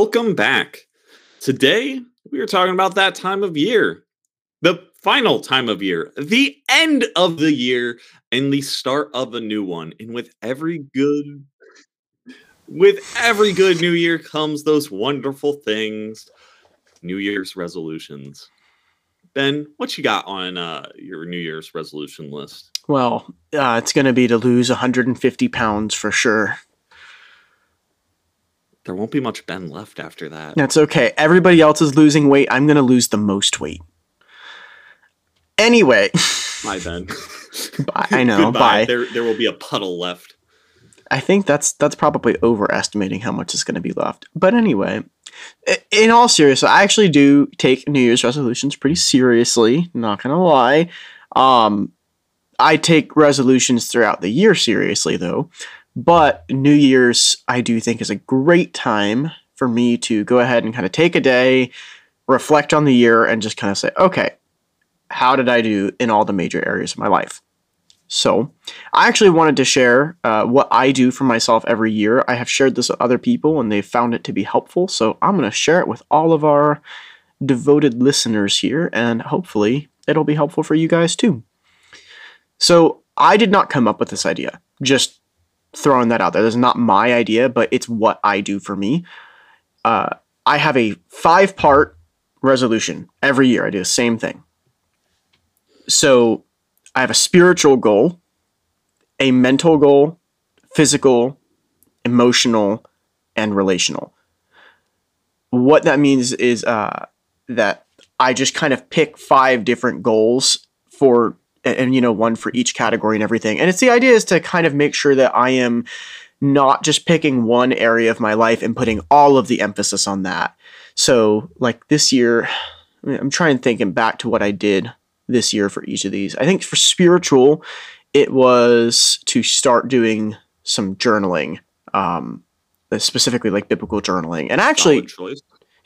Welcome back. Today, we are talking about that time of year, the final time of year, the end of the year, and the start of a new one. And with every good with every good new year comes those wonderful things, New Year's resolutions. Ben, what you got on uh, your New Year's resolution list? Well, uh, it's going to be to lose 150 pounds for sure. There won't be much Ben left after that. That's okay. Everybody else is losing weight. I'm going to lose the most weight. Anyway, Bye, Ben. bye. I know. Goodbye. Bye. There, there will be a puddle left. I think that's that's probably overestimating how much is going to be left. But anyway, in all seriousness, I actually do take New Year's resolutions pretty seriously. Not gonna lie. Um, I take resolutions throughout the year seriously, though. But New Year's, I do think, is a great time for me to go ahead and kind of take a day, reflect on the year, and just kind of say, okay, how did I do in all the major areas of my life? So, I actually wanted to share uh, what I do for myself every year. I have shared this with other people and they've found it to be helpful. So, I'm going to share it with all of our devoted listeners here and hopefully it'll be helpful for you guys too. So, I did not come up with this idea, just throwing that out there. This is not my idea, but it's what I do for me. Uh, I have a five part resolution every year. I do the same thing. So, I have a spiritual goal, a mental goal, physical, emotional, and relational. What that means is uh, that I just kind of pick five different goals for, and, and, you know, one for each category and everything. And it's the idea is to kind of make sure that I am not just picking one area of my life and putting all of the emphasis on that. So, like this year, I mean, I'm trying thinking back to what I did this year for each of these. I think for spiritual, it was to start doing some journaling, um, specifically like biblical journaling. And actually,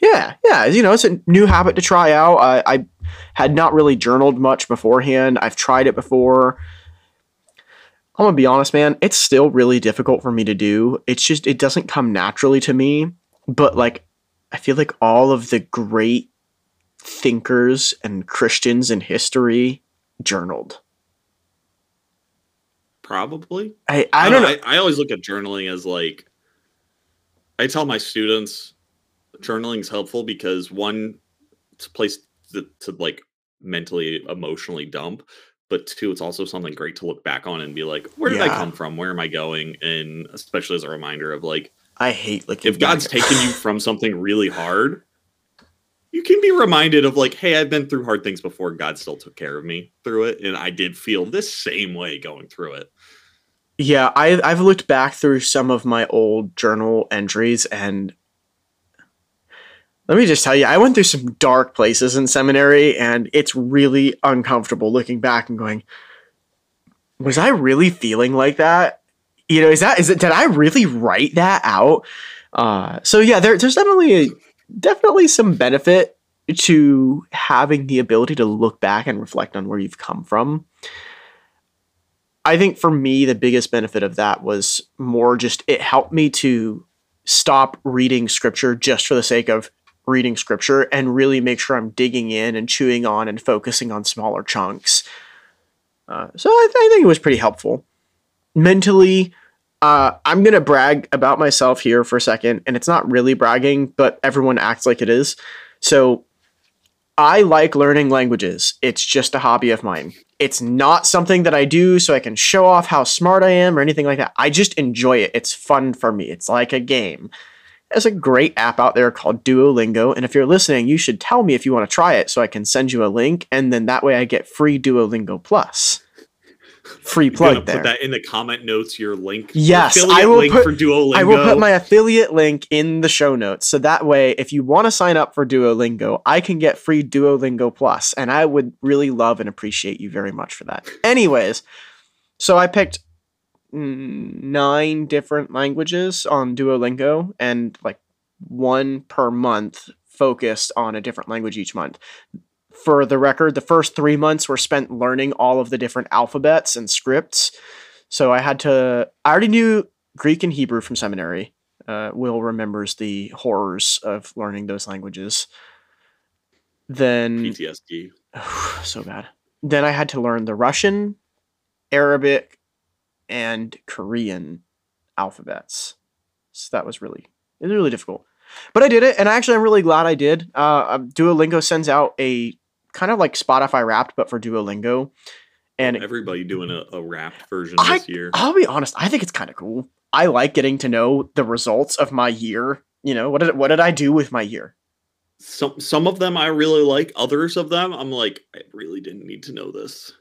yeah, yeah, you know, it's a new habit to try out. I, I had not really journaled much beforehand. I've tried it before. I'm gonna be honest, man. It's still really difficult for me to do. It's just it doesn't come naturally to me. But like, I feel like all of the great thinkers and Christians in history journaled. Probably. I I don't know. I, I always look at journaling as like I tell my students journaling is helpful because one, it's a place to, to like mentally, emotionally dump, but two, it's also something great to look back on and be like, where did I come from? Where am I going? And especially as a reminder of like, I hate like if God's taken you from something really hard, you can be reminded of like, hey, I've been through hard things before. God still took care of me through it, and I did feel this same way going through it. Yeah, I I've looked back through some of my old journal entries and let me just tell you, I went through some dark places in seminary and it's really uncomfortable looking back and going, was I really feeling like that? You know, is that is it did I really write that out? Uh so yeah, there, there's definitely a, definitely some benefit to having the ability to look back and reflect on where you've come from. I think for me, the biggest benefit of that was more just it helped me to stop reading scripture just for the sake of reading scripture and really make sure I'm digging in and chewing on and focusing on smaller chunks. Uh, so I, I think it was pretty helpful. Mentally, uh, I'm going to brag about myself here for a second, and it's not really bragging, but everyone acts like it is. So I like learning languages. It's just a hobby of mine. It's not something that I do so I can show off how smart I am or anything like that. I just enjoy it. It's fun for me. It's like a game. There's a great app out there called Duolingo, and if you're listening, you should tell me if you want to try it so I can send you a link, and then that way I get free Duolingo Plus. Free plug there. Put that in the comment notes. Your link. Yes, affiliate I will link put- for Duolingo. I will put my affiliate link in the show notes. So that way, if you want to sign up for Duolingo, I can get free Duolingo Plus. And I would really love and appreciate you very much for that. Anyways, so I picked nine different languages on Duolingo and like one per month focused on a different language each month. For the record, the first three months were spent learning all of the different alphabets and scripts. So I had to, I already knew Greek and Hebrew from seminary. Uh, Will remembers the horrors of learning those languages. Then PTSD. so bad. Then I had to learn the Russian, Arabic, and Korean alphabets. So that was really it was really difficult. But I did it, and actually I'm really glad I did. Uh, um, Duolingo sends out a kind of like Spotify Wrapped, but for Duolingo. And Everybody doing a, a wrapped version I- this year. I'll be honest, I think it's kind of cool. I like getting to know the results of my year. You know, what did what did I do with my year? Some some of them I really like. Others of them I'm like, I really didn't need to know this.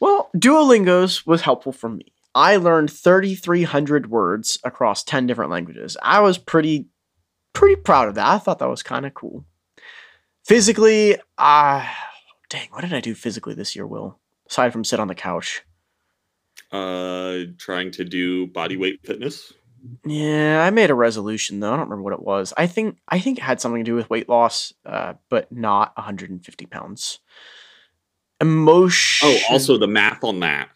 Well, Duolingo's was helpful for me. I learned 3,300 words across 10 different languages. I was pretty, pretty proud of that. I thought that was kind of cool. Physically, uh, dang, what did I do physically this year, Will? Aside from sit on the couch. Uh, trying to do body weight fitness. Yeah, I made a resolution though. I don't remember what it was. I think I think it had something to do with weight loss, uh, but not 150 pounds. Emotion. Oh, also the math on that.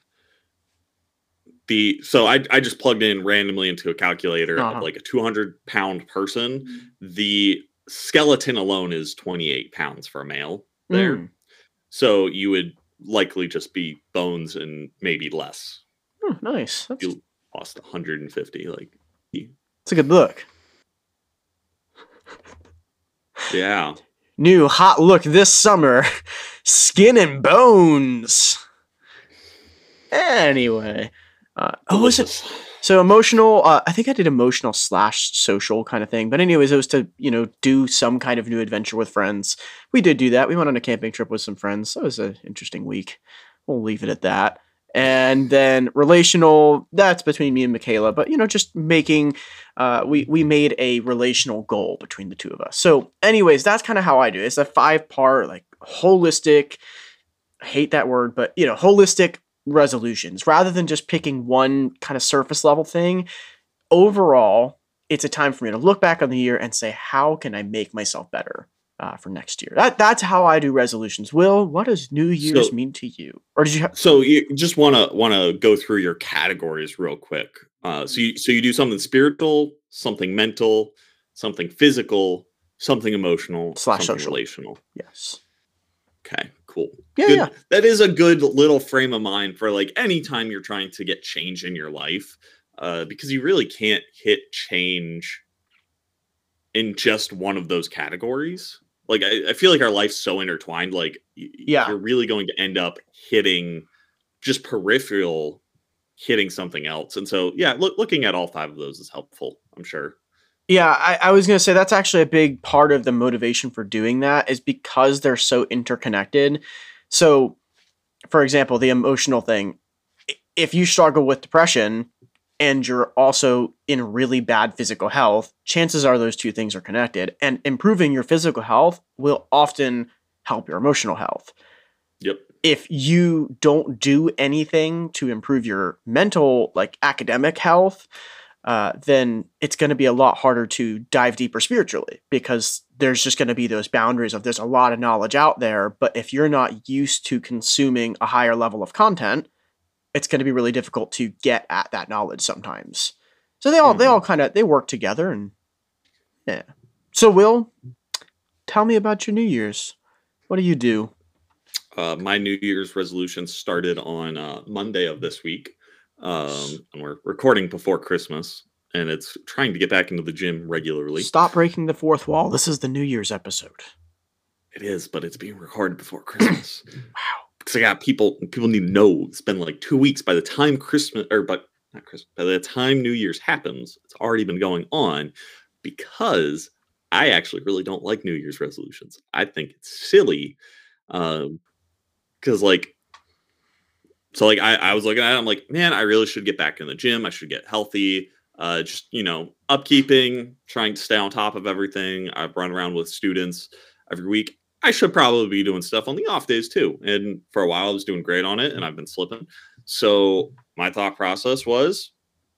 The so I I just plugged in randomly into a calculator Uh-huh. of like a 200 pound person. The skeleton alone is 28 pounds for a male there. Mm. So you would likely just be bones and maybe less. Oh, nice. That's, You lost 150. Like, it's a good look. yeah. New hot look this summer Skin and Bones. Anyway. Uh, oh, was it? So emotional, uh, I think I did emotional slash social kind of thing. But anyways, it was to, you know, do some kind of new adventure with friends. We did do that. We went on a camping trip with some friends. That was an interesting week. We'll leave it at that. And then relational, that's between me and Michaela. But, you know, just making, uh, we, we made a relational goal between the two of us. So anyways, that's kind of how I do it. It's a five part, like holistic, I hate that word, but, you know, holistic resolutions rather than just picking one kind of surface level thing. Overall, it's a time for me to look back on the year and say, how can I make myself better uh, for next year? That that's how I do resolutions. Will, what does New Year's So- mean to you? Or did you? Have, So you just want to want to go through your categories real quick. Uh, so you so you do something spiritual, something mental, something physical, something emotional, Slash something social. relational. yes. Okay, cool. Yeah, Good- yeah. That is a good little frame of mind for like anytime you're trying to get change in your life, uh, because you really can't hit change in just one of those categories. Like I, I feel like our life's so intertwined. Like Yeah. you're really going to end up hitting just peripheral, hitting something else. And so yeah, look, looking at all five of those is helpful. I'm sure. Yeah, I, I was gonna say that's actually a big part of the motivation for doing that is because they're so interconnected. So, for example, the emotional thing. If you struggle with depression and you're also in really bad physical health, chances are those two things are connected. And improving your physical health will often help your emotional health. Yep. If you don't do anything to improve your mental, like academic health, uh, then it's going to be a lot harder to dive deeper spiritually because there's just going to be those boundaries of there's a lot of knowledge out there. But if you're not used to consuming a higher level of content, it's going to be really difficult to get at that knowledge sometimes. So they all they Mhm. all kind of they work together and yeah. So Will, tell me about your New Year's. What do you do? Uh, my New Year's resolution started on uh, Monday of this week. Um, and we're recording before Christmas, and it's trying to get back into the gym regularly. Stop breaking the fourth wall. This is the New Year's episode. It is, but it's being recorded before Christmas. Wow. Because I got people. People need to know. It's been like two weeks by the time Christmas, or but not Christmas. By the time New Year's happens, it's already been going on. Because I actually really don't like New Year's resolutions. I think it's silly. Um, because like, so like I, I was looking at it. I'm like, man, I really should get back in the gym. I should get healthy. Uh, just you know, upkeeping, trying to stay on top of everything. I've run around with students every week. I should probably be doing stuff on the off days too. And for a while, I was doing great on it, and I've been slipping. So my thought process was,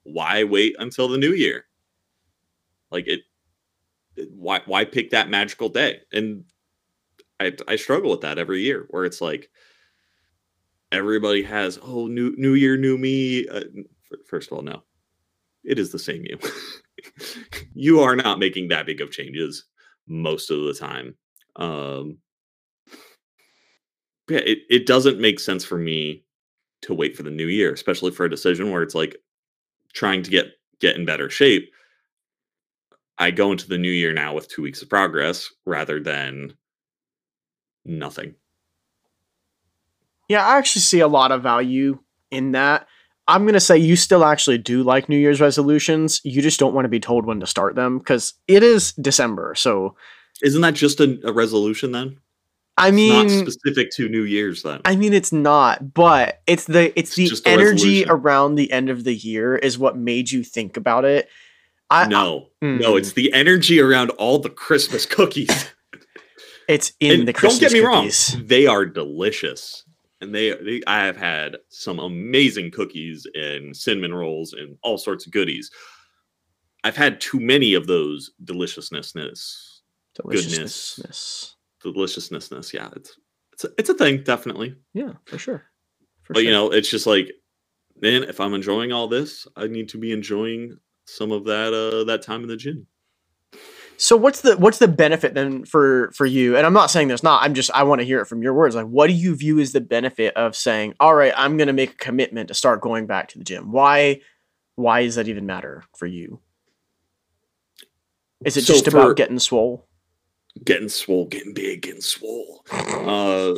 why wait until the new year? Like it, it- why why pick that magical day? And I I struggle with that every year, where it's like everybody has oh new new year new me. Uh, first of all, no. it is the same you. you are not making that big of changes most of the time. Um, yeah, it, it doesn't make sense for me to wait for the new year, especially for a decision where it's like trying to get get in better shape. I go into the new year now with two weeks of progress rather than nothing. Yeah, I actually see a lot of value in that. I'm going to say you still actually do like New Year's resolutions. You just don't want to be told when to start them because it is December. So, isn't that just a, a resolution then? I mean, not specific to New Year's then. I mean, it's not, but it's the it's, it's the energy around the end of the year is what made you think about it. I, no, I, mm. no, it's the energy around all the Christmas cookies. it's in and the Christmas. Don't get me cookies. wrong; they are delicious, and they, they I have had some amazing cookies and cinnamon rolls and all sorts of goodies. I've had too many of those deliciousness, deliciousness. goodness deliciousness. Yeah, it's it's a, it's a thing, definitely. Yeah, for sure. For but sure. you know, it's just like, man, if I'm enjoying all this, I need to be enjoying some of that uh that time in the gym. So what's the what's the benefit then for for you? And I'm not saying there's not. I'm just I want to hear it from your words. Like, what do you view as the benefit of saying, "All right, I'm going to make a commitment to start going back to the gym"? Why why does that even matter for you? Is it so just for, about getting swole? Getting swole, getting big, getting swole. Uh,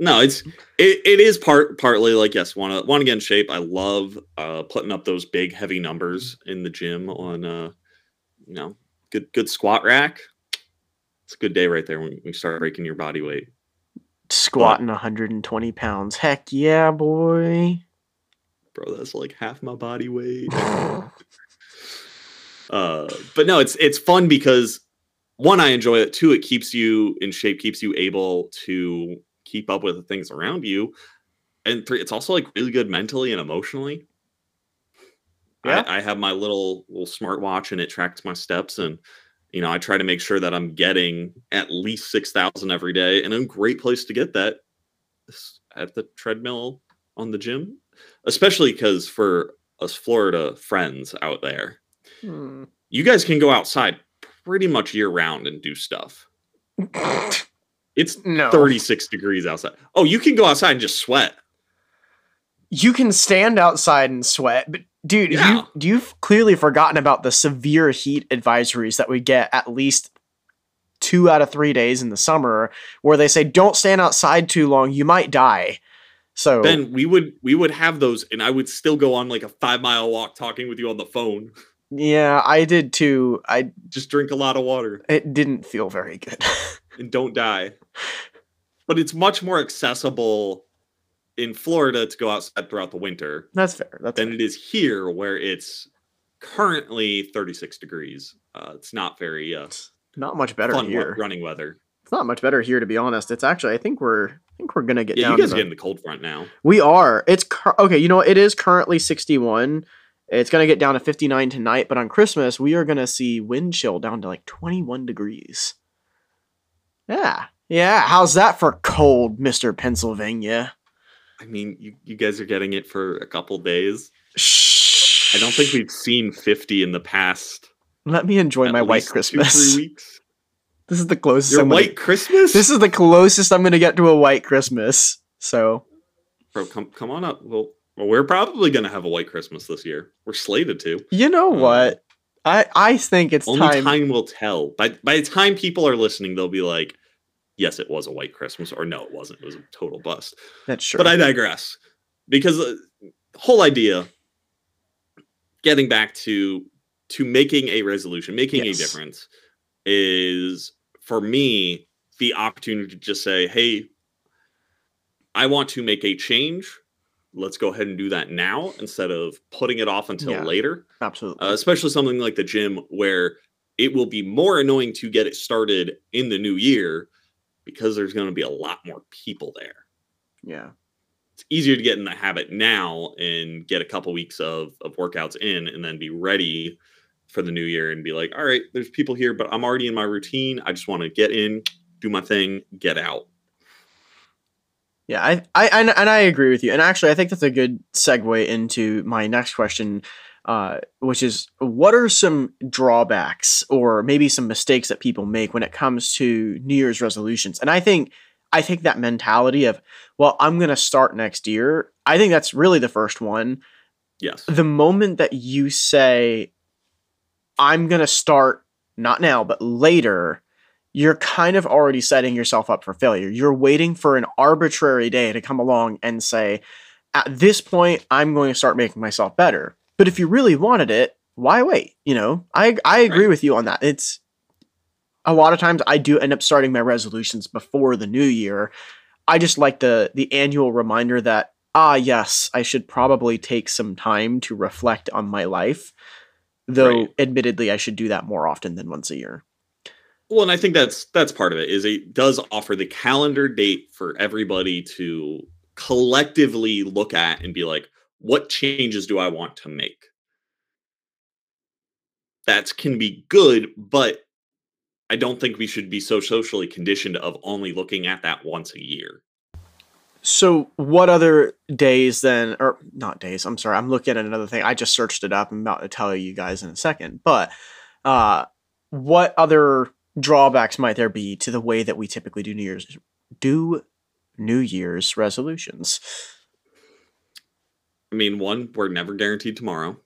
no, it's it, it is part partly like yes, want to want to get in shape. I love uh, putting up those big heavy numbers in the gym on uh, you know good good squat rack. It's a good day right there when you start breaking your body weight. Squatting but, 120 pounds. Heck yeah, boy. Bro, that's like half my body weight. uh, but no, it's it's fun because one, I enjoy it. Two, it keeps you in shape, keeps you able to keep up with the things around you. And three, it's also like really good mentally and emotionally. Yeah. I, I have my little little smartwatch and it tracks my steps and you know, I try to make sure that I'm getting at least 6,000 every day. And a great place to get that at the treadmill on the gym, especially because for us Florida friends out there, hmm. you guys can go outside pretty much year round and do stuff. It's no. 36 degrees outside. Oh, you can go outside and just sweat. You can stand outside and sweat, but dude, yeah. you, you've clearly forgotten about the severe heat advisories that we get at least two out of three days in the summer where they say don't stand outside too long you might die so then we would we would have those and i would still go on like a five mile walk talking with you on the phone yeah, I did too. I just drink a lot of water. It didn't feel very good. and don't die. But it's much more accessible in Florida to go outside throughout the winter. That's fair. That's than fair. it is here where it's currently 36 degrees. Uh, it's not very uh, not much better here. running weather. It's not much better here to be honest. It's actually I think we're I think we're gonna get yeah, down. You guys are getting the cold front now. We are. It's okay. You know it is currently 61. It's going to get down to 59 tonight, but on Christmas, we are going to see wind chill down to like 21 degrees. Yeah. Yeah. How's that for cold, Mr. Pennsylvania? I mean, you, you guys are getting it for a couple days. Shh. I don't think we've seen 50 in the past. Let me enjoy my white Christmas. Two, three weeks. This is the closest. Your I'm white gonna, Christmas? This is the closest I'm going to get to a white Christmas. So. Bro, come, come on up. We'll, well, we're probably going to have a white Christmas this year. We're slated to. You know um, what? I I think it's only time. time will tell. By by the time people are listening, they'll be like, "Yes, it was a white Christmas," or "No, it wasn't. It was a total bust." That's true. But I digress because the whole idea, getting back to to making a resolution, making yes. a difference, is for me the opportunity to just say, "Hey, I want to make a change let's go ahead and do that now instead of putting it off until yeah, later. Absolutely. Uh, especially something like the gym where it will be more annoying to get it started in the new year because there's going to be a lot more people there. Yeah. It's easier to get in the habit now and get a couple weeks of, of workouts in and then be ready for the new year and be like, all right, there's people here, but I'm already in my routine. I just want to get in, do my thing, get out. Yeah, I, I, and I agree with you. And actually, I think that's a good segue into my next question. uh, which is what are some drawbacks or maybe some mistakes that people make when it comes to New Year's resolutions? And I think I think that mentality of well, I'm going to start next year. I think that's really the first one. Yes. The moment that you say I'm going to start not now, but later, you're kind of already setting yourself up for failure. You're waiting for an arbitrary day to come along and say, at this point, I'm going to start making myself better. But if you really wanted it, why wait? You know, I I agree Right. with you on that. It's a lot of times I do end up starting my resolutions before the new year. I just like the the annual reminder that ah yes, I should probably take some time to reflect on my life. Though Right. admittedly I should do that more often than once a year. Well, and I think that's that's part of it. Is it does offer the calendar date for everybody to collectively look at and be like, what changes do I want to make? That can be good, but I don't think we should be so socially conditioned of only looking at that once a year. So, what other days then, or not days? I'm sorry, I'm looking at another thing. I just searched it up. I'm about to tell you guys in a second. But, uh, what other drawbacks might there be to the way that we typically do New Year's do New Year's resolutions? I mean, one, we're never guaranteed tomorrow.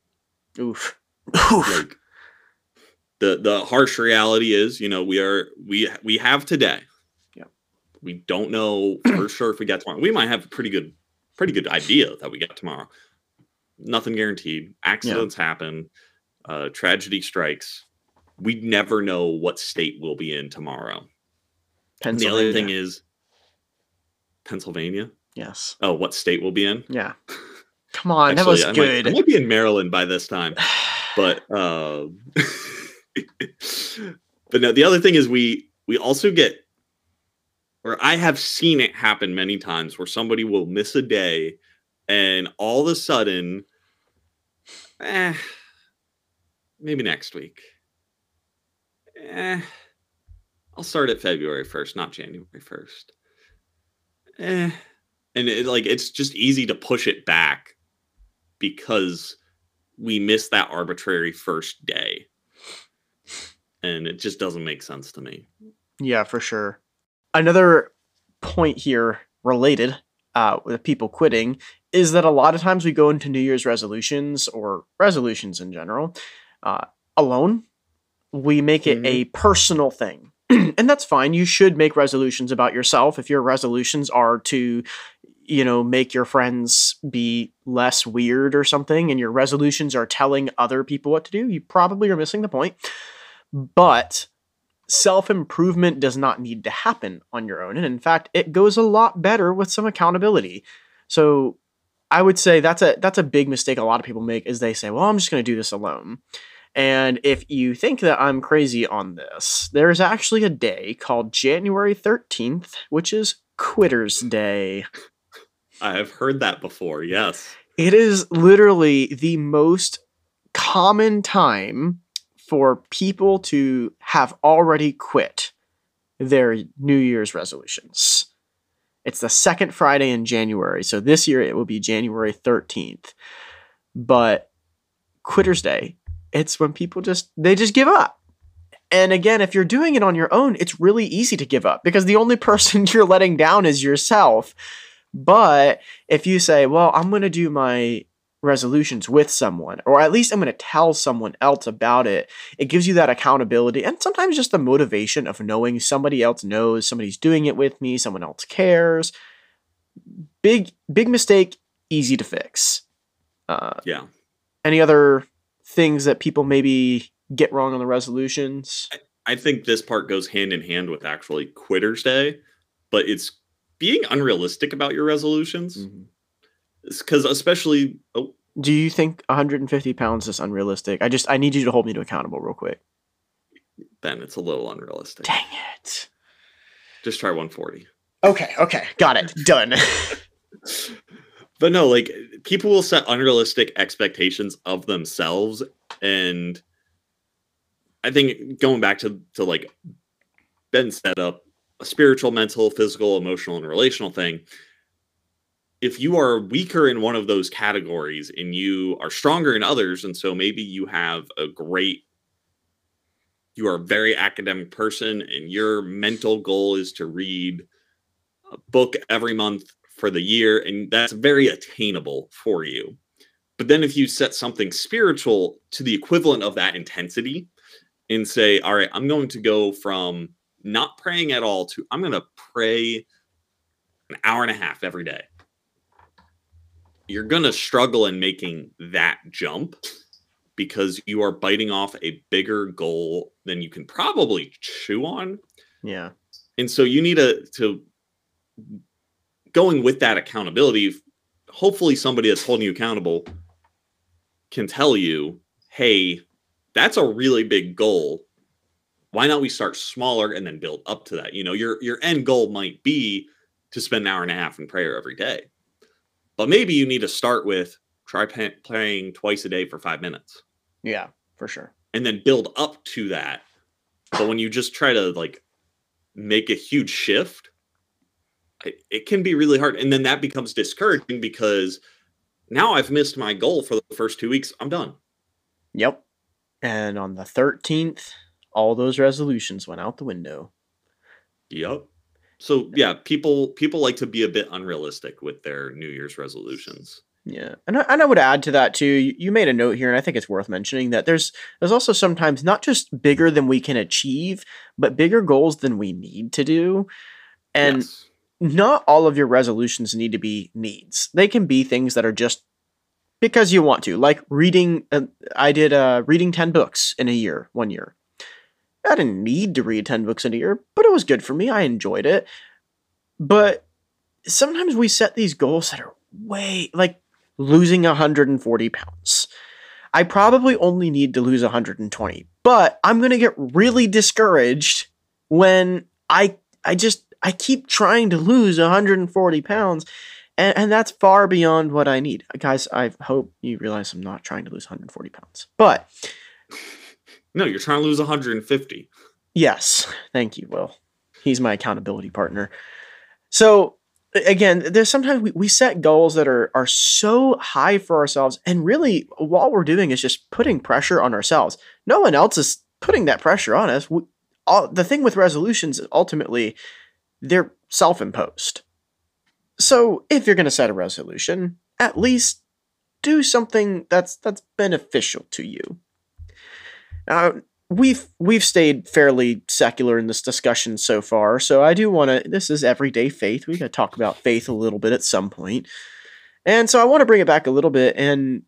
Oof. Oof. Like the the harsh reality is, you know, we are we we have today. Yeah. We don't know for sure if we get tomorrow. We might have a pretty good pretty good idea that we get tomorrow. Nothing guaranteed. Accidents happen. Uh, tragedy strikes. We never know what state we'll be in tomorrow. The other thing is Pennsylvania. yes. Oh, what state we'll be in? Yeah. Come on, that was I good. Might, I might be in Maryland by this time. but um but no the other thing is we we also get or i have seen it happen many times where somebody will miss a day and all of a sudden eh, maybe next week eh, i'll start at february 1st not january 1st eh. and it, like it's just easy to push it back because we miss that arbitrary first day. And it just doesn't make sense to me. Yeah, for sure. Another point here related uh, with people quitting is that a lot of times we go into New Year's resolutions or resolutions in general uh, alone. We make it a mm-hmm. personal thing. and that's fine. You should make resolutions about yourself. If your resolutions are to, you know, make your friends be less weird or something, and your resolutions are telling other people what to do, you probably are missing the point. But self improvement does not need to happen on your own. And in fact, it goes a lot better with some accountability. So I would say that's a that's a big mistake a lot of people make is they say, "Well, I'm just going to do this alone." And if you think that I'm crazy on this, there's actually a day called January 13th, which is Quitter's Day. I have heard that before. Yes. It is literally the most common time for people to have already quit their New Year's resolutions. It's the second Friday in January. So this year it will be January 13th. But Quitter's Day, it's when people just they just give up. And again, if you're doing it on your own, it's really easy to give up because the only person you're letting down is yourself. But if you say, well, I'm going to do my resolutions with someone, or at least I'm going to tell someone else about it, it gives you that accountability and sometimes just the motivation of knowing somebody else knows, somebody's doing it with me, someone else cares. Big, big mistake, easy to fix. Uh, Yeah. any other things that people maybe get wrong on the resolutions? I think this part goes hand in hand with actually Quitter's Day, but it's being unrealistic about your resolutions. Mm-hmm. Because, especially, oh, Do you think 150 pounds is unrealistic? I just I need you to hold me to accountable real quick. then it's a little unrealistic. Dang it. Just try 140. Okay, okay, got it. Done. but no, like people will set unrealistic expectations of themselves, and I think going back to to like Ben set up uh, a spiritual, mental, physical, emotional, and relational thing. if you are weaker in one of those categories and you are stronger in others, and so maybe you have a great, you are a very academic person, and your mental goal is to read a book every month for the year, and that's very attainable for you. But then if you set something spiritual to the equivalent of that intensity and say, all right, I'm going to go from not praying at all to I'm going to pray an hour and a half every day you're going to struggle in making that jump because you are biting off a bigger goal than you can probably chew on. Yeah. And so you need to to going with that accountability, hopefully somebody that's holding you accountable can tell you, "Hey, that's a really big goal. Why not we start smaller and then build up to that?" You know, your your end goal might be to spend an hour and a half in prayer every day. But maybe you need to start with try pay- playing twice a day for five minutes. Yeah, for sure. And then build up to that. But when you just try to like make a huge shift, it, it can be really hard. And then that becomes discouraging because now I've missed my goal for the first two weeks. I'm done. Yep. And on the 13th, all those resolutions went out the window. Yep. So yeah, people people like to be a bit unrealistic with their New Year's resolutions. Yeah, and I, and I would add to that too. You, you made a note here, and I think it's worth mentioning that there's there's also sometimes not just bigger than we can achieve, but bigger goals than we need to do, and yes. Not all of your resolutions need to be needs. They can be things that are just because you want to, like reading. Uh, I did uh, reading ten books in a year, one year. I didn't need to read 10 books in a year, but it was good for me. I enjoyed it. But sometimes we set these goals that are way like losing 140 pounds. I probably only need to lose 120, but I'm going to get really discouraged when I I just I keep trying to lose 140 pounds and, and that's far beyond what I need. Guys, I hope you realize I'm not trying to lose 140 pounds. But no, you're trying to lose 150. Yes. Thank you, Will. He's my accountability partner. So again, there's sometimes we, we set goals that are are so high for ourselves, and really what we're doing is just putting pressure on ourselves. No one else is putting that pressure on us. We, all, the thing with resolutions is ultimately they're self-imposed. So if you're going to set a resolution, at least do something that's that's beneficial to you. Now, we've we've stayed fairly secular in this discussion so far, so I do want to. This is everyday faith. We got to talk about faith a little bit at some point, and so I want to bring it back a little bit and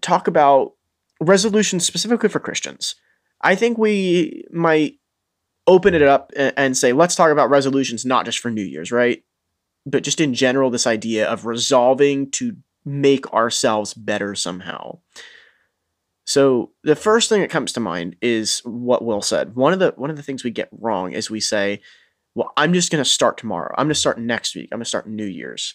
talk about resolutions specifically for Christians. I think we might open it up and say, let's talk about resolutions not just for New Year's, right? But just in general, this idea of resolving to make ourselves better somehow. So the first thing that comes to mind is what Will said. One of the one of the things we get wrong is we say, "Well, I'm just going to start tomorrow. I'm going to start next week. I'm going to start New Year's."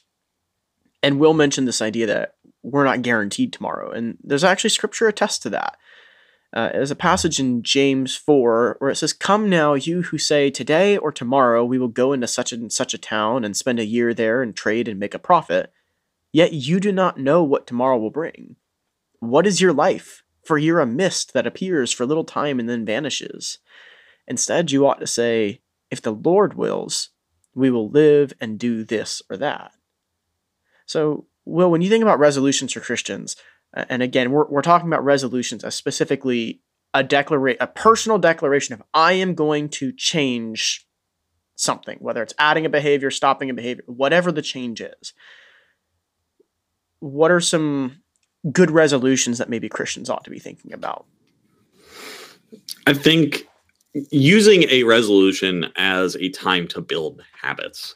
And Will mentioned this idea that we're not guaranteed tomorrow, and there's actually scripture attests to that. Uh, there's a passage in James 4 where it says, Come now, you who say, Today or tomorrow we will go into such and such a town and spend a year there and trade and make a profit. Yet you do not know what tomorrow will bring. What is your life? for you're a mist that appears for a little time and then vanishes. Instead, you ought to say, If the Lord wills, we will live and do this or that. So, Will, when you think about resolutions for Christians, and again, we're, we're talking about resolutions as specifically a declaration, a personal declaration of I am going to change something, whether it's adding a behavior, stopping a behavior, whatever the change is. What are some good resolutions that maybe Christians ought to be thinking about? I think using a resolution as a time to build habits.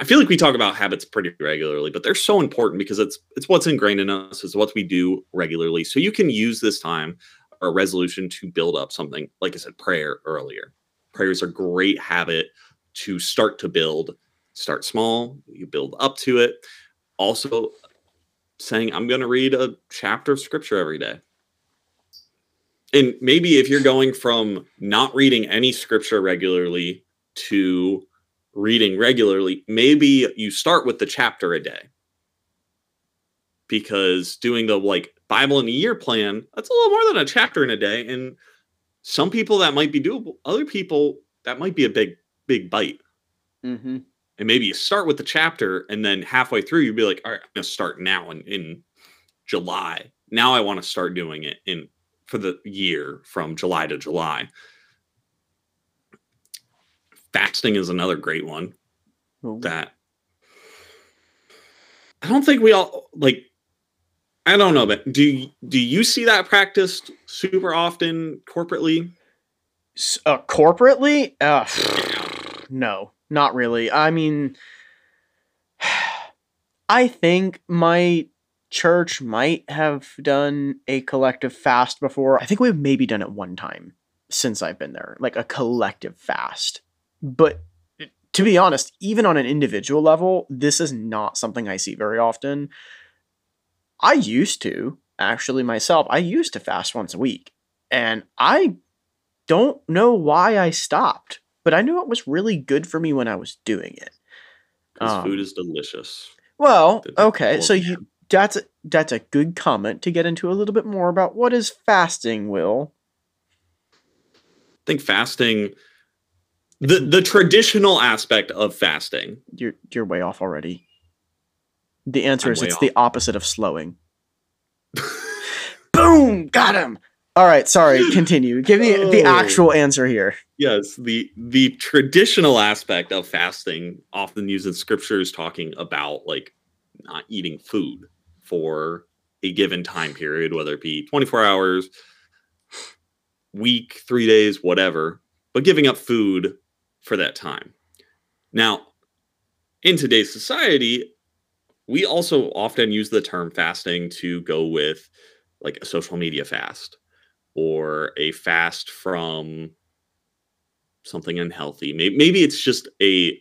I feel like we talk about habits pretty regularly, but they're so important because it's it's what's ingrained in us, it's what we do regularly. So you can use this time or resolution to build up something. Like I said, prayer earlier. Prayer is a great habit to start to build. Start small, you build up to it. Also, saying I'm going to read a chapter of scripture every day. And maybe if you're going from not reading any scripture regularly to reading regularly, maybe you start with the chapter a day. because doing the like Bible in a year plan, that's a little more than a chapter in a day. And some people that might be doable, other people that might be a big, big bite. Mm-hmm. And maybe you start with the chapter and then halfway through you'd be like, all right, I'm gonna start now in, in July. Now I want to start doing it in for the year from July to July. Fasting is another great one Ooh. that I don't think we all like I don't know, but do you, do you see that practiced super often corporately? Uh, corporately, uh, no, not really. I mean, I think my church might have done a collective fast before. I think we've maybe done it one time since I've been there, like a collective fast. But to be honest, even on an individual level, this is not something I see very often. I used to, actually, myself, I used to fast once a week. And I don't know why I stopped, but I knew it was really good for me when I was doing it. Because Um, food is delicious. Well, okay, so you that's a, that's a good comment to get into a little bit more about what is fasting, Will. I think fasting the the traditional aspect of fasting. You're you're way off already. The answer I'm is it's off. the opposite of slowing. Boom, got him. All right, sorry, continue. Give me the Oh. actual answer here. yes, the the traditional aspect of fasting often used in scriptures talking about like not eating food for a given time period, whether it be 24 hours, week, three days, whatever, but giving up food for that time. Now, in today's society, we also often use the term fasting to go with like a social media fast or a fast from something unhealthy. Maybe, maybe it's just a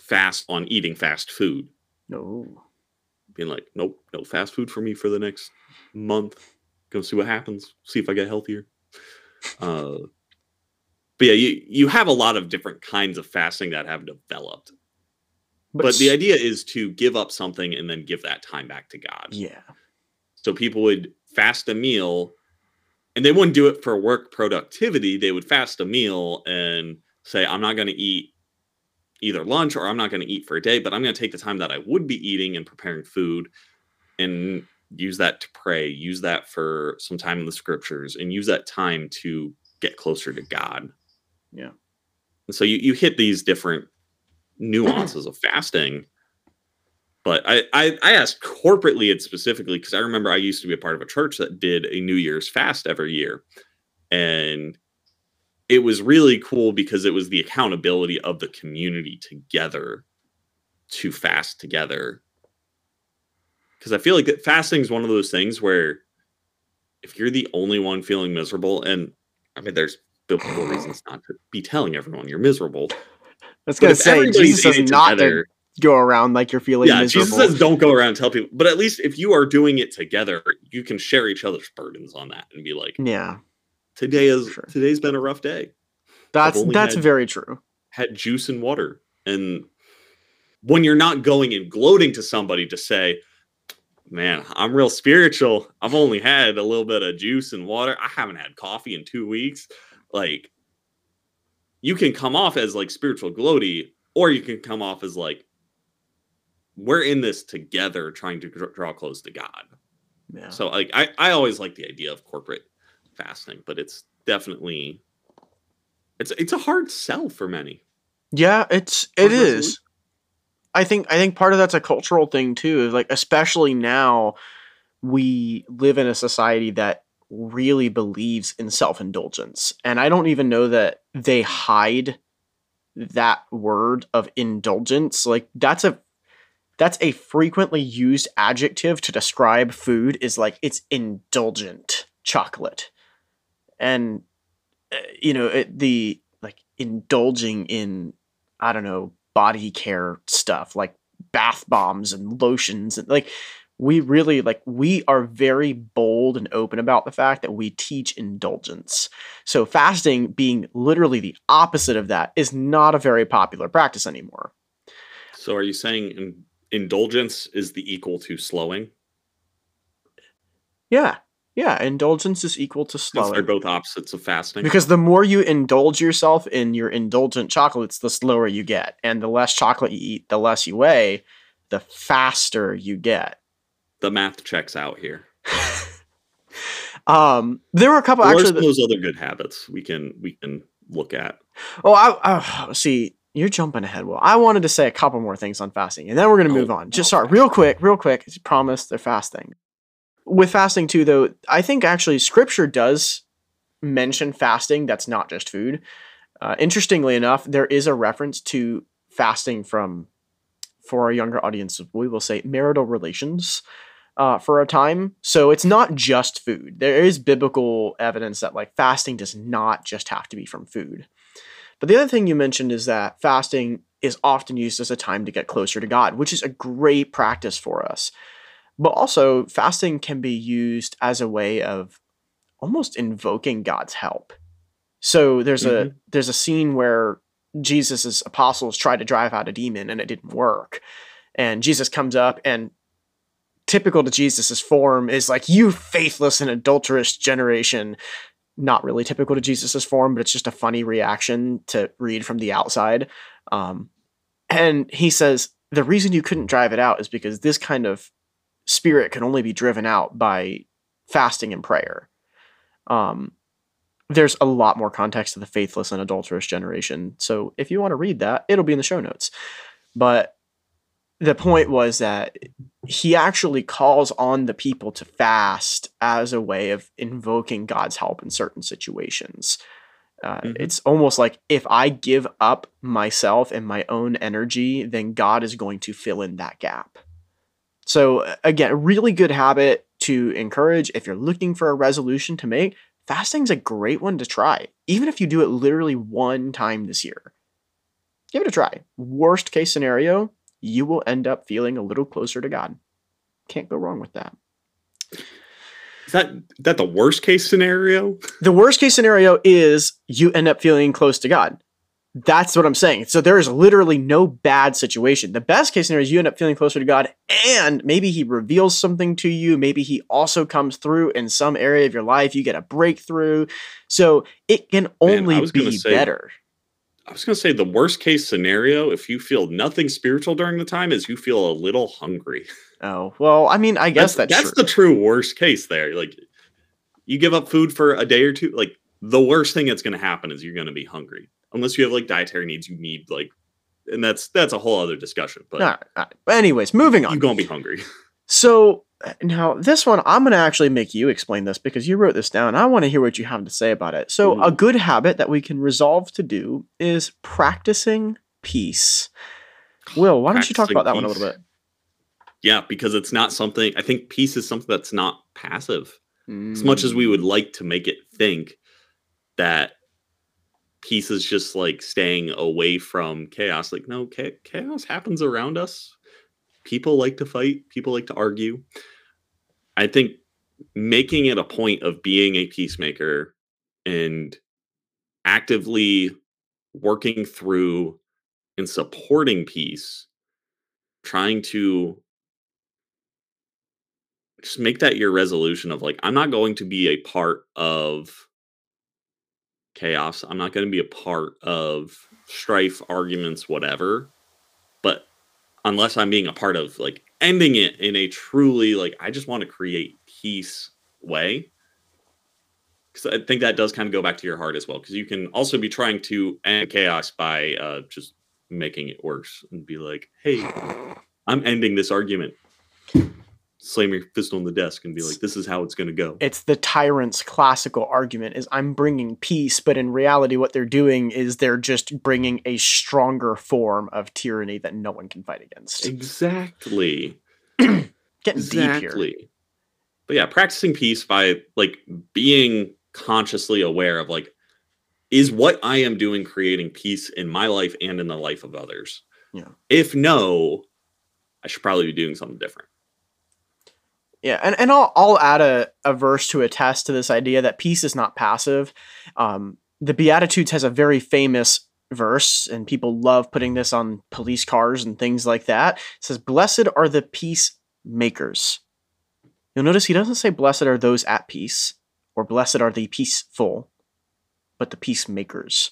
fast on eating fast food, No. being like, nope, no fast food for me for the next month. Go see what happens. See if I get healthier. Uh, but yeah, you you have a lot of different kinds of fasting that have developed. But, the idea is to give up something and then give that time back to God. yeah. So people would fast a meal and they wouldn't do it for work productivity. They would fast a meal and say, I'm not going to eat either lunch or I'm not going to eat for a day, but I'm going to take the time that I would be eating and preparing food and use that to pray, use that for some time in the scriptures, and use that time to get closer to God. Yeah. And so you, you hit these different nuances of fasting. But I, I, I asked corporately it specifically because I remember I used to be a part of a church that did a New Year's fast every year. And it was really cool because it was the accountability of the community together to fast together. Because I feel like fasting is one of those things where if you're the only one feeling miserable, and I mean, there's biblical reasons not to be telling everyone you're miserable. That's gonna say Jesus does not together- go around like you're feeling yeah, miserable. Jesus says don't go around and tell people, but at least if you are doing it together, you can share each other's burdens on that and be like, yeah, today is Sure. today's been a rough day. that's that's had- very true. Had juice and water, and when you're not going and gloating to somebody to say, "Man, I'm real spiritual. I've only had a little bit of juice and water. I haven't had coffee in two weeks." Like, you can come off as like spiritual gloaty, or you can come off as like, "We're in this together, trying to draw close to God." Yeah. So like I, I always like the idea of corporate fasting, but it's definitely it's it's a hard sell for many. Yeah, it's it is. I think I think part of that's a cultural thing too. Like especially now we live in a society that really believes in self-indulgence. And I don't even know that they hide that word of indulgence. Like that's a that's a frequently used adjective to describe food is like it's indulgent chocolate. And uh, you know, it, the like indulging in I don't know, body care stuff like bath bombs and lotions and like we really like we are very bold and open about the fact that we teach indulgence. So fasting being literally the opposite of that is not a very popular practice anymore. So are you saying in, indulgence is the equal to slowing? Yeah. Yeah. Indulgence is equal to Since they're both opposites of fasting. Because the more you indulge yourself in your indulgent chocolates, the slower you get. And the less chocolate you eat, the less you weigh, the faster you get. The math checks out here. Um, there were a couple What actually. some that- of those other good habits we can we can look at? Oh, I, I see. You're jumping ahead. Well, I wanted to say a couple more things on fasting, and then we're gonna move Oh, on. Just oh, sorry, real quick, real quick. Promise they're fasting. With fasting too, though, I think actually Scripture does mention fasting. That's not just food. Uh, interestingly enough, there is a reference to fasting from, for our younger audience, we will say marital relations. Uh, for a time, so it's not just food. There is biblical evidence that like fasting does not just have to be from food. But the other thing you mentioned is that fasting is often used as a time to get closer to God, which is a great practice for us. But also, fasting can be used as a way of almost invoking God's help. So there's a there's a scene where Jesus' apostles try to drive out a demon and it didn't work. And Jesus comes up and typical to Jesus' form is like, you faithless and adulterous generation not really typical to Jesus's form, but it's just a funny reaction to read from the outside. Um, and he says the reason you couldn't drive it out is because this kind of spirit can only be driven out by fasting and prayer. Um, there's a lot more context to the faithless and adulterous generation. So if you want to read that, it'll be in the show notes. But the point was that he actually calls on the people to fast as a way of invoking God's help in certain situations. Uh, Mhm. It's almost like if I give up myself and my own energy, then God is going to fill in that gap. So, again, a really good habit to encourage if you're looking for a resolution to make. Fasting's a great one to try, even if you do it literally one time this year. Give it a try. Worst case scenario, you will end up feeling a little closer to God. Can't go wrong with that. Is that that the worst case scenario? The worst case scenario is you end up feeling close to God. That's what I'm saying. So there is literally no bad situation. The best case scenario is you end up feeling closer to God and maybe he reveals something to you. Maybe he also comes through in some area of your life. You get a breakthrough. So it can only gonna be say- better. I was gonna say the worst case scenario, if you feel nothing spiritual during the time, is you feel a little hungry. Oh, well, I mean, I guess that's, that's true. the true worst case there. Like you give up food for a day or two, like the worst thing that's gonna happen is you're gonna be hungry. Unless you have like dietary needs, you need like and that's that's a whole other discussion. But All right, all right. Anyways, moving on. you're gonna be hungry. So now this one, I'm going to actually make you explain this because you wrote this down. I want to hear what you have to say about it. So a good habit that we can resolve to do is practicing peace. Will, why don't you talk about that one a little bit? Yeah, because it's not something I think peace is something that's not passive. As much as we would Mm. like to make it think that peace is just like staying away from chaos, like no, chaos happens around us. People like to fight, people like to argue. I think making it a point of being a peacemaker and actively working through and supporting peace, trying to just make that your resolution of like, I'm not going to be a part of chaos. I'm not going to be a part of strife, arguments, whatever. Unless I'm being a part of like ending it in a truly like, I just want to create peace way. Because I think that does kind of go back to your heart as well. Because you can also be trying to end chaos by uh, just making it worse and be like, hey, I'm ending this argument. Slam your fist on the desk and be like, this is how it's going to go. It's the tyrant's classical argument is I'm bringing peace, but in reality what they're doing is they're just bringing a stronger form of tyranny that no one can fight against. Exactly. Getting deep here. But yeah, practicing peace by like being consciously aware of like, is what I am doing creating peace in my life and in the life of others? Yeah. If no, I should probably be doing something different. Yeah, and, and I'll, I'll add a, a verse to attest to this idea that peace is not passive. Um, the Beatitudes has a very famous verse, and people love putting this on police cars and things like that. It says, Blessed are the peacemakers. You'll notice he doesn't say, Blessed are those at peace, or Blessed are the peaceful, but the peacemakers.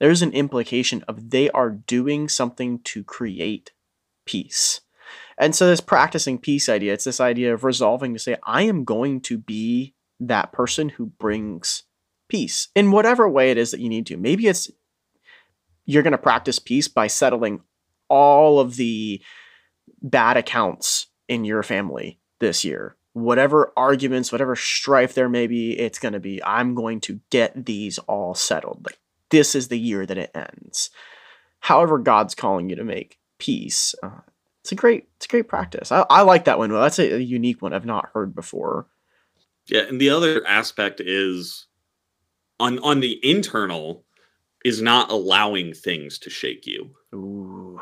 There's an implication of they are doing something to create peace. And so, this practicing peace idea, it's this idea of resolving to say, I am going to be that person who brings peace in whatever way it is that you need to. Maybe it's you're going to practice peace by settling all of the bad accounts in your family this year whatever arguments, whatever strife there may be, it's going to be, I'm going to get these all settled. Like, this is the year that it ends. However, God's calling you to make peace. Uh, it's a great, it's a great practice. I, I like that one. Well, that's a, a unique one I've not heard before. Yeah, and the other aspect is on on the internal is not allowing things to shake you. Ooh.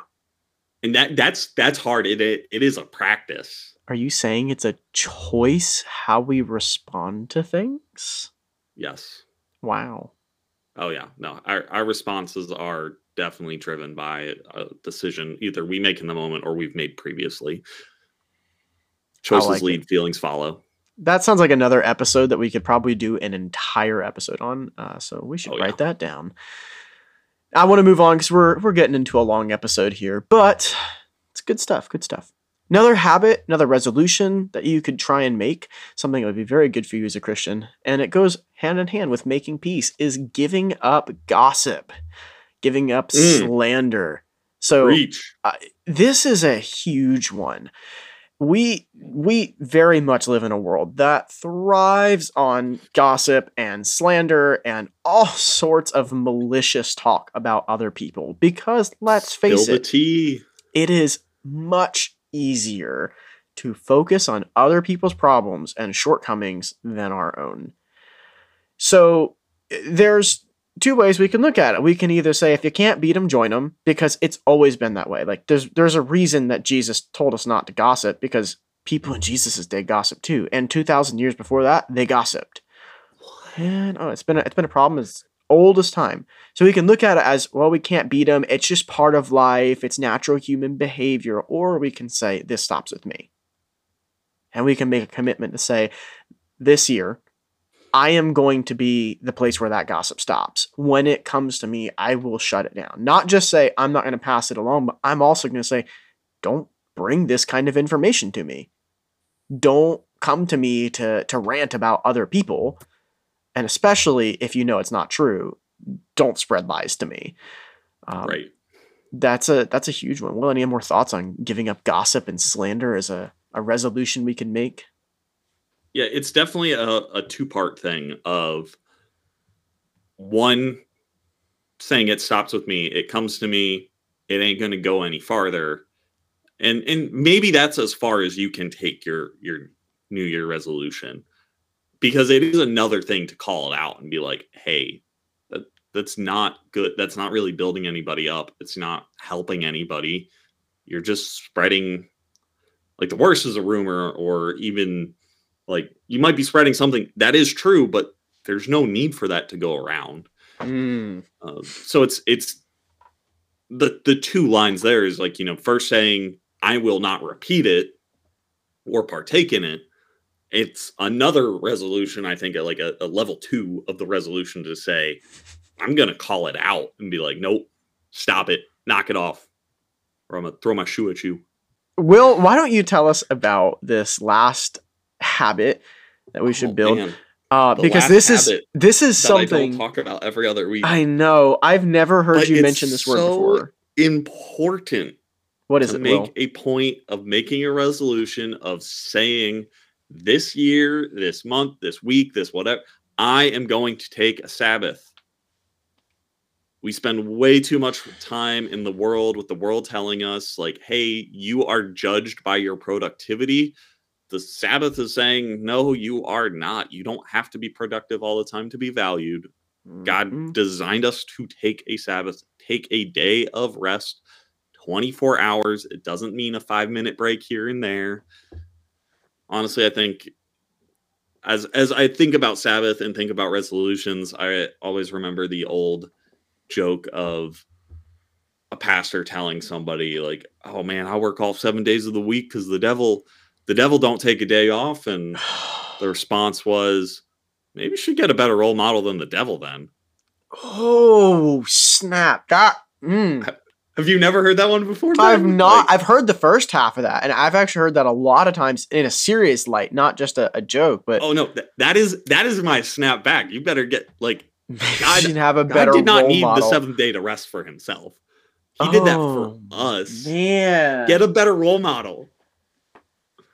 And that that's that's hard. It it, it is a practice. Are you saying it's a choice how we respond to things? Yes. Wow. Oh yeah. No, our our responses are definitely driven by a decision either we make in the moment or we've made previously. Choices like lead, it. feelings follow. That sounds like another episode that we could probably do an entire episode on. Uh, so we should oh, write yeah. that down. I want to move on because we're we're getting into a long episode here, but it's good stuff. Good stuff. Another habit, another resolution that you could try and make, something that would be very good for you as a Christian, and it goes hand in hand with making peace, is giving up gossip, giving up mm. slander. So uh, this is a huge one. We we very much live in a world that thrives on gossip and slander and all sorts of malicious talk about other people because let's face Spill it, it is much easier to focus on other people's problems and shortcomings than our own. So there's two ways we can look at it. We can either say if you can't beat them, join them because it's always been that way. Like there's there's a reason that Jesus told us not to gossip because people in Jesus's day gossiped too, and two thousand years before that they gossiped. And oh, it's been a, it's been a problem as old as time. So we can look at it as well. We can't beat them. It's just part of life. It's natural human behavior. Or we can say this stops with me, and we can make a commitment to say this year I am going to be the place where that gossip stops. When it comes to me, I will shut it down. Not just say, I'm not going to pass it along, but I'm also going to say, don't bring this kind of information to me. Don't come to me to, to rant about other people. And especially if you know it's not true, don't spread lies to me. Um, right. That's a that's a huge one. Will any more thoughts on giving up gossip and slander as a, a resolution we can make? Yeah, it's definitely a, a two part thing of one saying it stops with me, it comes to me, it ain't to go any farther. And and maybe that's as far as you can take your your new year resolution. Because it is another thing to call it out and be like, "Hey, that that's not good. That's not really building anybody up. It's not helping anybody. You're just spreading like the worst is a rumor or even like you might be spreading something that is true, but there's no need for that to go around. Mm. Uh, so it's it's the the two lines there is like you know first saying I will not repeat it or partake in it. It's another resolution, I think, at like a, a level two of the resolution to say, I'm gonna call it out and be like, nope, stop it, knock it off, or I'm gonna throw my shoe at you. Will, why don't you tell us about this last habit that we should oh, build. Man. Uh, because this is this is something I talk about every other week. I know. I've never heard but you mention this word so before. Important. What is to it? Make Will? a point of making a resolution of saying this year, this month, this week, this whatever. I am going to take a Sabbath. We spend way too much time in the world with the world telling us, like, hey, you are judged by your productivity the Sabbath is saying, no, you are not. You don't have to be productive all the time to be valued. Mm-hmm. God designed us to take a Sabbath, take a day of rest, 24 hours. It doesn't mean a five minute break here and there. Honestly, I think as as I think about Sabbath and think about resolutions, I always remember the old joke of a pastor telling somebody like, "Oh man, I work all 7 days of the week cuz the devil the devil don't take a day off. And the response was, maybe should get a better role model than the devil then. oh snap! That mm. Have you never heard that one before? I've not. Like, I've heard the first half of that, and I've actually heard that a lot of times in a serious light, not just a, a joke. But oh no, th- that is that is my snap back. You better get like God, should have a better did not need model. the seventh day to rest for himself. He did that Oh, for us. Man, Get a better role model.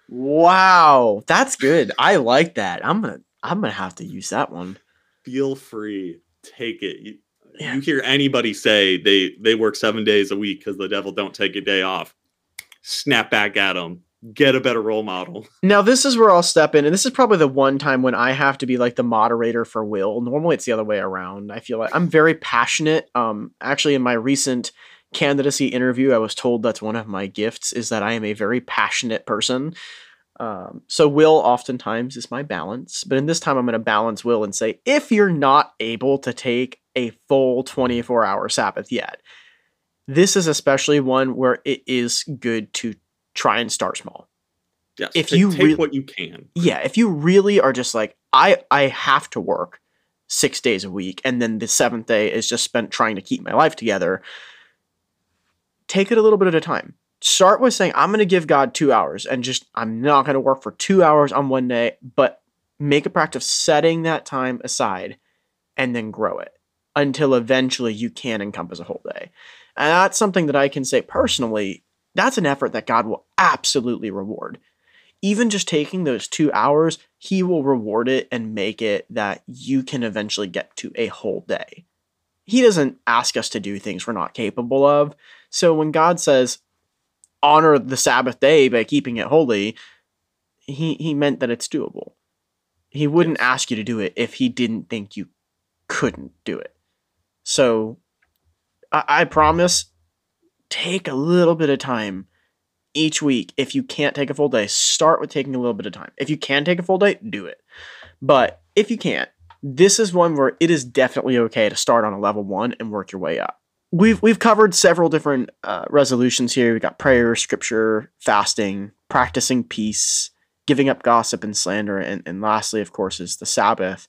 Wow, that's good. I like that. I'm gonna. I'm gonna have to use that one. Feel free, take it. You, Yeah. you hear anybody say they they work seven days a week because the devil don't take a day off. Snap back at them. Get a better role model. Now this is where I'll step in, and this is probably the one time when I have to be like the moderator for Will. Normally it's the other way around. I feel like I'm very passionate. Um, actually, in my recent candidacy interview, I was told that's one of my gifts is that I am a very passionate person. Um, so Will oftentimes is my balance, but in this time I'm going to balance Will and say if you're not able to take a full 24 hour Sabbath yet, this is especially one where it is good to try and start small Yes. If take, you take what you can. yeah if you really are just like i i have to work six days a week and then the seventh day is just spent trying to keep my life together take it a little bit at a time start with saying i'm going to give god two hours and just i'm not going to work for two hours on one day but make a practice of setting that time aside and then grow it until eventually you can encompass a whole day and that's something that i can say personally that's an effort that god will absolutely reward even just taking those two hours, he will reward it and make it that you can eventually get to a whole day. He doesn't ask us to do things we're not capable of. So when God says, honor the Sabbath day by keeping it holy, he, he meant that it's doable. He wouldn't Yes. ask you to do it if he didn't think you couldn't do it. So I, I promise, take a little bit of time each week. If you can't take a full day, start with taking a little bit of time. If you can take a full day, do it. But if you can't, this is one where it is definitely okay to start on a level one and work your way up. We've we've covered several different uh, resolutions here. We got prayer, scripture, fasting, practicing peace, giving up gossip and slander, and, and lastly, of course, is the Sabbath.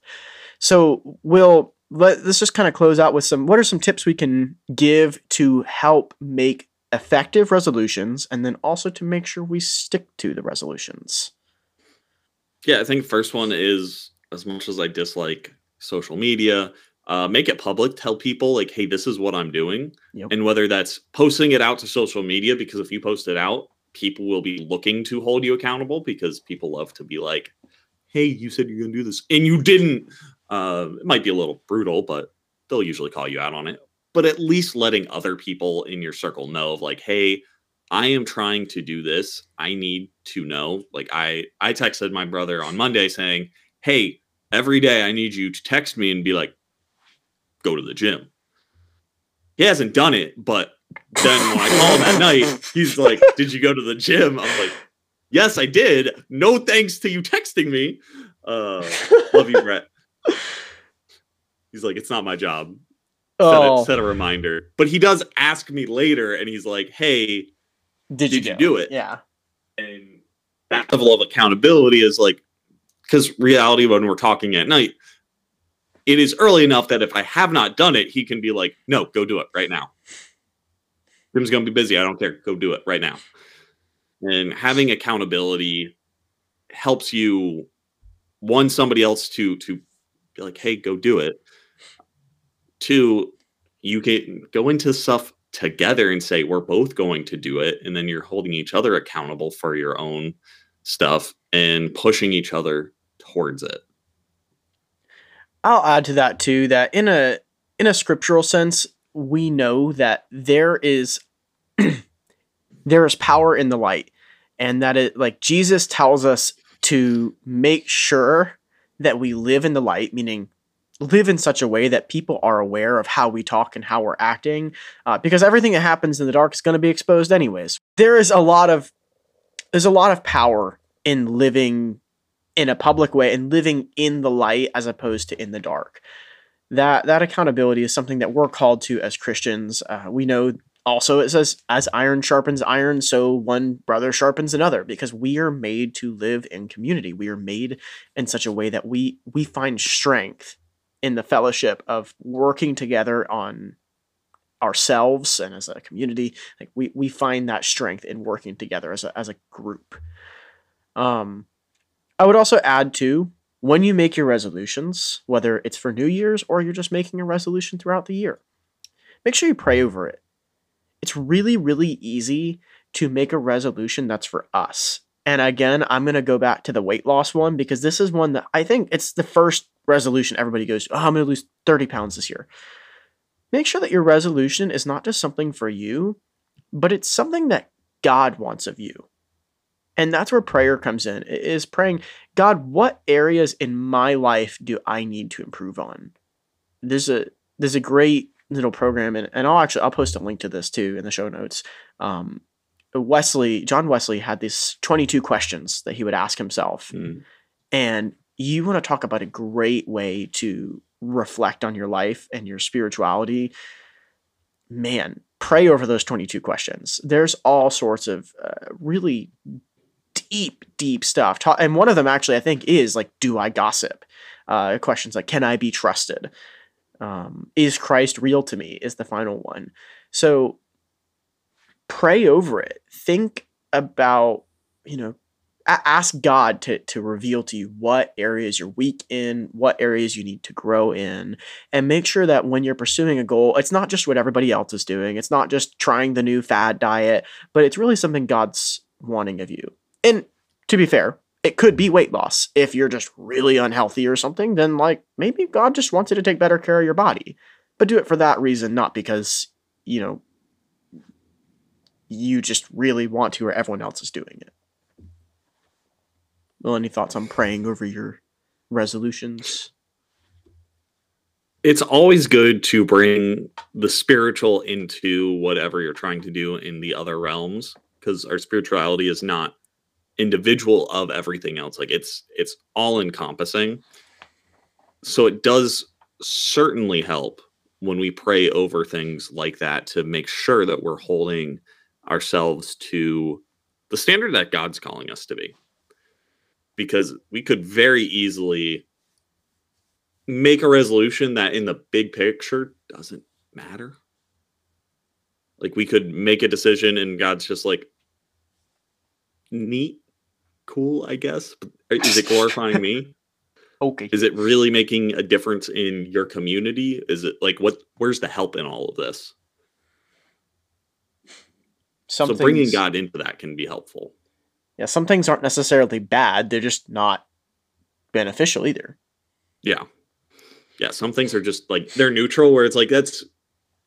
So, we'll let, let's just kind of close out with some. What are some tips we can give to help make effective resolutions, and then also to make sure we stick to the resolutions? Yeah, I think first one is as much as I dislike social media, uh, make it public. Tell people like, hey, this is what I'm doing, Yep. and whether that's posting it out to social media because if you post it out, people will be looking to hold you accountable because people love to be like, hey, you said you're gonna do this and you didn't. Uh, it might be a little brutal, but they'll usually call you out on it. But at least letting other people in your circle know of like, hey, I am trying to do this. I need to know. Like I I texted my brother on Monday saying, "Hey, every day I need you to text me and be like, go to the gym." He hasn't done it, but then when I call him at night, he's like, "Did you go to the gym?" I'm like, "Yes, I did. No thanks to you texting me." Uh, love you, Brett. He's like, "It's not my job." Set, Oh, a, set a reminder. But he does ask me later, and he's like, "Hey, did did you do it? Yeah. and that level of accountability is like because reality when we're talking at night it is early enough that if i have not done it he can be like no go do it right now. Gym's going to be busy. I don't care. Go do it right now. And having accountability helps you one somebody else to to be like hey go do it. Two you can go into stuff together and say we're both going to do it. And then you're holding each other accountable for your own stuff and pushing each other towards it I'll add to that too that in a in a scriptural sense, we know that there is there is power in the light and that it like Jesus tells us to make sure that we live in the light, meaning live in such a way that people are aware of how we talk and how we're acting uh, because everything that happens in the dark is going to be exposed anyways. There is a lot of there's a lot of power in living in a public way and living in the light as opposed to in the dark. That that accountability is something that we're called to as Christians. Uh, we know also, it says, as iron sharpens iron, so one brother sharpens another, because we are made to live in community. We are made in such a way that we we find strength in the fellowship of working together on ourselves and as a community. Like we we find that strength in working together as a as a group. Um, I would also add to when you make your resolutions, whether it's for New Year's or you're just making a resolution throughout the year, make sure you pray over it it's really, really easy to make a resolution that's for us. And again, I'm going to go back to the weight loss one because this is one that I think it's the first resolution everybody goes, oh, I'm going to lose 30 pounds this year. Make sure that your resolution is not just something for you, but it's something that God wants of you. And that's where prayer comes in. Is praying, God, what areas in my life do I need to improve on? There's a there's a great little program, and, and I'll actually I'll post a link to this too in the show notes. Um, Wesley, John Wesley had these 22 questions that he would ask himself. Mm. And you want to talk about a great way to reflect on your life and your spirituality. Man, pray over those 22 questions. There's all sorts of uh, really deep, deep stuff. And one of them actually, I think, is like, do I gossip? Uh, questions like, can I be trusted? um, is Christ real to me is the final one. So pray over it. Think about, you know, ask God to, to reveal to you what areas you're weak in, what areas you need to grow in, and make sure that when you're pursuing a goal, it's not just what everybody else is doing. It's not just trying the new fad diet, but it's really something God's wanting of you. And to be fair, it could be weight loss. If you're just really unhealthy or something, then like maybe God just wants you to take better care of your body. But do it for that reason, not because, you know, you just really want to or everyone else is doing it. Well, any thoughts on praying over your resolutions? It's always good to bring the spiritual into whatever you're trying to do in the other realms because our spirituality is not individual of everything else like it's it's all encompassing. So it does certainly help when we pray over things like that to make sure that we're holding ourselves to the standard that God's calling us to be. Because we could very easily make a resolution that in the big picture doesn't matter. Like we could make a decision and God's just like neat cool, I guess. Is it glorifying me? Okay. Is it really making a difference in your community? Is it like what? Where's the help in all of this? Some so things, bringing God into that can be helpful. Yeah, some things aren't necessarily bad; they're just not beneficial either. Yeah, yeah. Some things are just like they're neutral, where it's like that's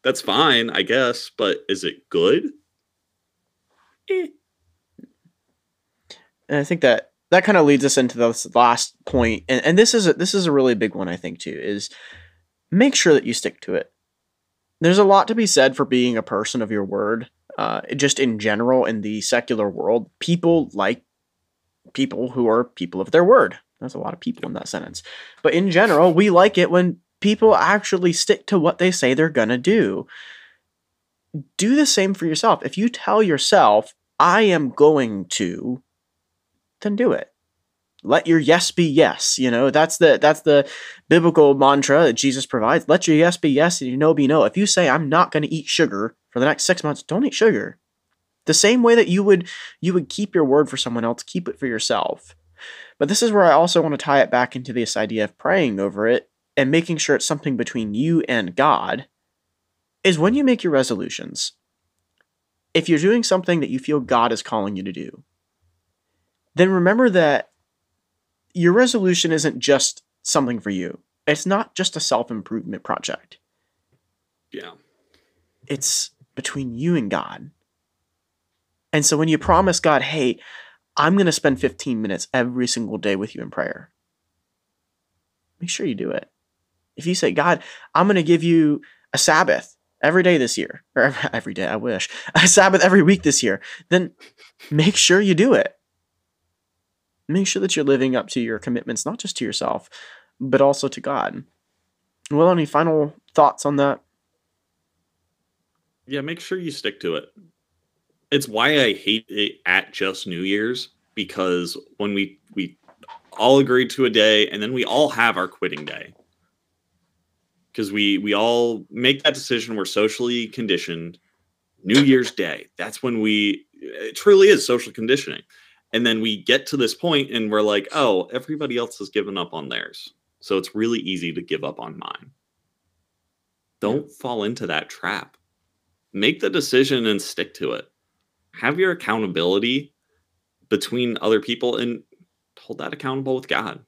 that's fine, I guess, but is it good? Eh. And I think that that kind of leads us into this last point, and, and this is a, this is a really big one I think too. Is make sure that you stick to it. There's a lot to be said for being a person of your word. Uh, just in general, in the secular world, people like people who are people of their word. There's a lot of people in that sentence, but in general, we like it when people actually stick to what they say they're gonna do. Do the same for yourself. If you tell yourself, "I am going to," then do it. Let your yes be yes. You know, that's the that's the biblical mantra that Jesus provides. Let your yes be yes and your no be no. If you say I'm not going to eat sugar for the next 6 months, don't eat sugar. The same way that you would you would keep your word for someone else, keep it for yourself. But this is where I also want to tie it back into this idea of praying over it and making sure it's something between you and God is when you make your resolutions. If you're doing something that you feel God is calling you to do, then remember that your resolution isn't just something for you. It's not just a self improvement project. Yeah. It's between you and God. And so when you promise God, hey, I'm going to spend 15 minutes every single day with you in prayer, make sure you do it. If you say, God, I'm going to give you a Sabbath every day this year, or every day, I wish, a Sabbath every week this year, then make sure you do it make sure that you're living up to your commitments, not just to yourself, but also to God. Well, any final thoughts on that? Yeah, make sure you stick to it. It's why I hate it at just New Year's because when we we all agree to a day and then we all have our quitting day because we we all make that decision we're socially conditioned new year's day that's when we it truly is social conditioning and then we get to this point and we're like oh everybody else has given up on theirs. So it's really easy to give up on mine. Don't fall into that trap. Make the decision and stick to it. Have your accountability between other people and hold that accountable with god.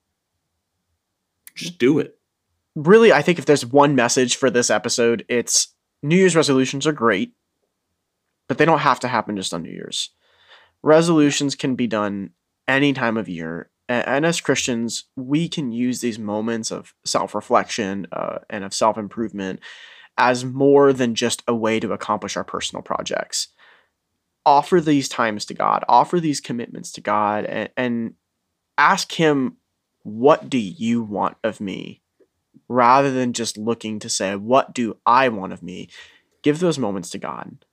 Just do it. Really, I think if there's one message for this episode, it's New Year's resolutions are great, but they don't have to happen just on New Year's. Resolutions can be done any time of year. And as Christians, we can use these moments of self reflection uh, and of self improvement as more than just a way to accomplish our personal projects. Offer these times to God, offer these commitments to God, and, and ask Him, What do you want of me? rather than just looking to say, What do I want of me? Give those moments to God.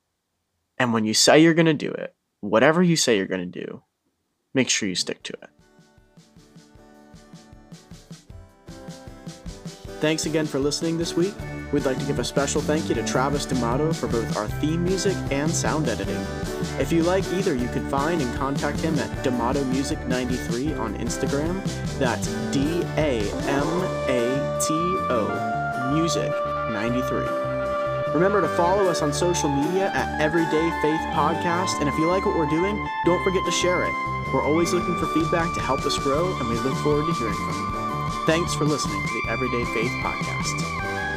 And when you say you're going to do it, whatever you say you're going to do, make sure you stick to it. Thanks again for listening this week. We'd like to give a special thank you to Travis D'Amato for both our theme music and sound editing. If you like either, you can find and contact him at D'Amato Music 93 on Instagram. That's D A M A T O Music 93. Remember to follow us on social media at Everyday Faith Podcast, and if you like what we're doing, don't forget to share it. We're always looking for feedback to help us grow, and we look forward to hearing from you. Thanks for listening to the Everyday Faith Podcast.